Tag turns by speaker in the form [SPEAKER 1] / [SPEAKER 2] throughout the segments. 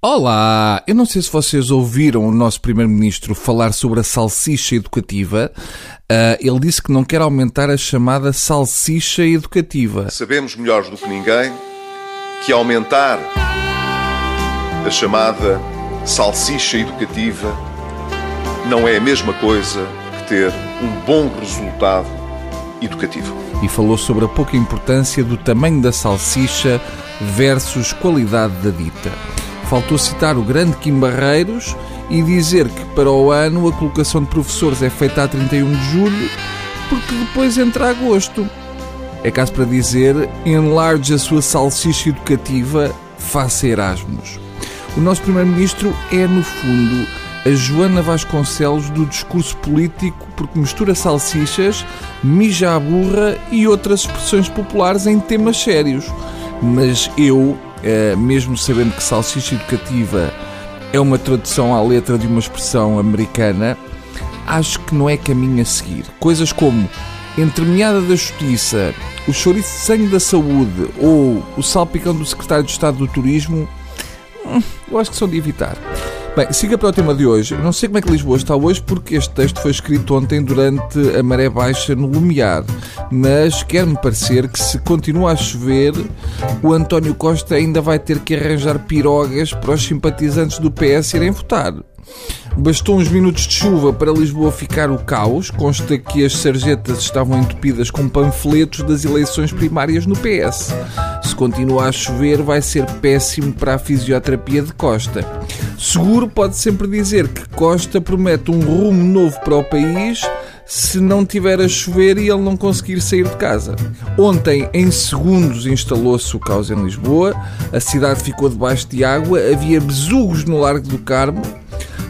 [SPEAKER 1] Olá! Eu não sei se vocês ouviram o nosso Primeiro-Ministro falar sobre a salsicha educativa. Uh, ele disse que não quer aumentar a chamada salsicha educativa.
[SPEAKER 2] Sabemos melhor do que ninguém que aumentar a chamada salsicha educativa não é a mesma coisa que ter um bom resultado educativo.
[SPEAKER 1] E falou sobre a pouca importância do tamanho da salsicha versus qualidade da dita. Faltou citar o grande Kim Barreiros e dizer que para o ano a colocação de professores é feita a 31 de julho, porque depois entra agosto. É caso para dizer, enlarge a sua salsicha educativa, faça Erasmus. O nosso Primeiro-Ministro é, no fundo, a Joana Vasconcelos do discurso político porque mistura salsichas, mija a burra e outras expressões populares em temas sérios. Mas eu, mesmo sabendo que salsicha educativa é uma tradução à letra de uma expressão americana, acho que não é caminho a seguir. Coisas como entremeada da justiça, o chouriço de sangue da saúde ou o salpicão do secretário de Estado do Turismo, hum, eu acho que são de evitar. Bem, siga para o tema de hoje. Não sei como é que Lisboa está hoje, porque este texto foi escrito ontem durante a maré baixa no Lumiar. Mas quer-me parecer que se continua a chover, o António Costa ainda vai ter que arranjar pirogas para os simpatizantes do PS irem votar. Bastou uns minutos de chuva para Lisboa ficar o caos. Consta que as sarjetas estavam entupidas com panfletos das eleições primárias no PS. Se continuar a chover, vai ser péssimo para a fisioterapia de Costa. Seguro pode sempre dizer que Costa promete um rumo novo para o país se não tiver a chover e ele não conseguir sair de casa. Ontem, em segundos, instalou-se o caos em Lisboa, a cidade ficou debaixo de água, havia besugos no Largo do Carmo,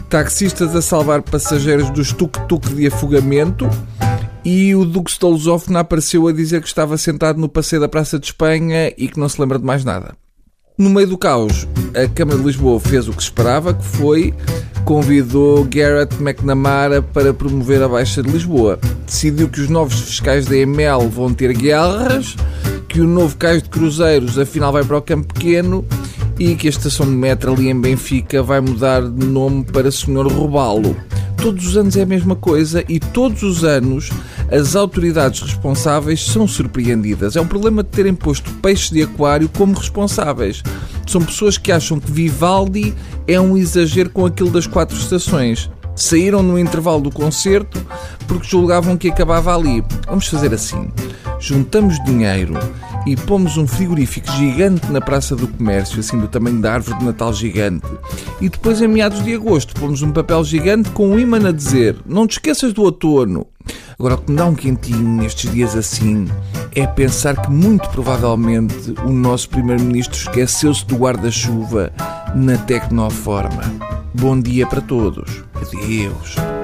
[SPEAKER 1] taxistas a salvar passageiros do tuk-tuk de afogamento e o Duque Stolzofna apareceu a dizer que estava sentado no passeio da Praça de Espanha e que não se lembra de mais nada. No meio do caos, a Câmara de Lisboa fez o que esperava, que foi convidou Garrett McNamara para promover a Baixa de Lisboa. Decidiu que os novos fiscais da EML vão ter guerras, que o novo cais de cruzeiros afinal vai para o Campo Pequeno e que a estação de metro ali em Benfica vai mudar de nome para Senhor Robalo. Todos os anos é a mesma coisa e todos os anos as autoridades responsáveis são surpreendidas. É um problema de terem posto peixes de aquário como responsáveis. São pessoas que acham que Vivaldi é um exagero com aquilo das quatro estações. Saíram no intervalo do concerto porque julgavam que acabava ali. Vamos fazer assim: juntamos dinheiro e pomos um frigorífico gigante na Praça do Comércio, assim do tamanho da árvore de Natal gigante. E depois, em meados de agosto, pomos um papel gigante com um imã a dizer: Não te esqueças do outono. Agora, o que me dá um quentinho nestes dias assim é pensar que, muito provavelmente, o nosso Primeiro-Ministro esqueceu-se do guarda-chuva na Tecnoforma. Bom dia para todos. Adeus.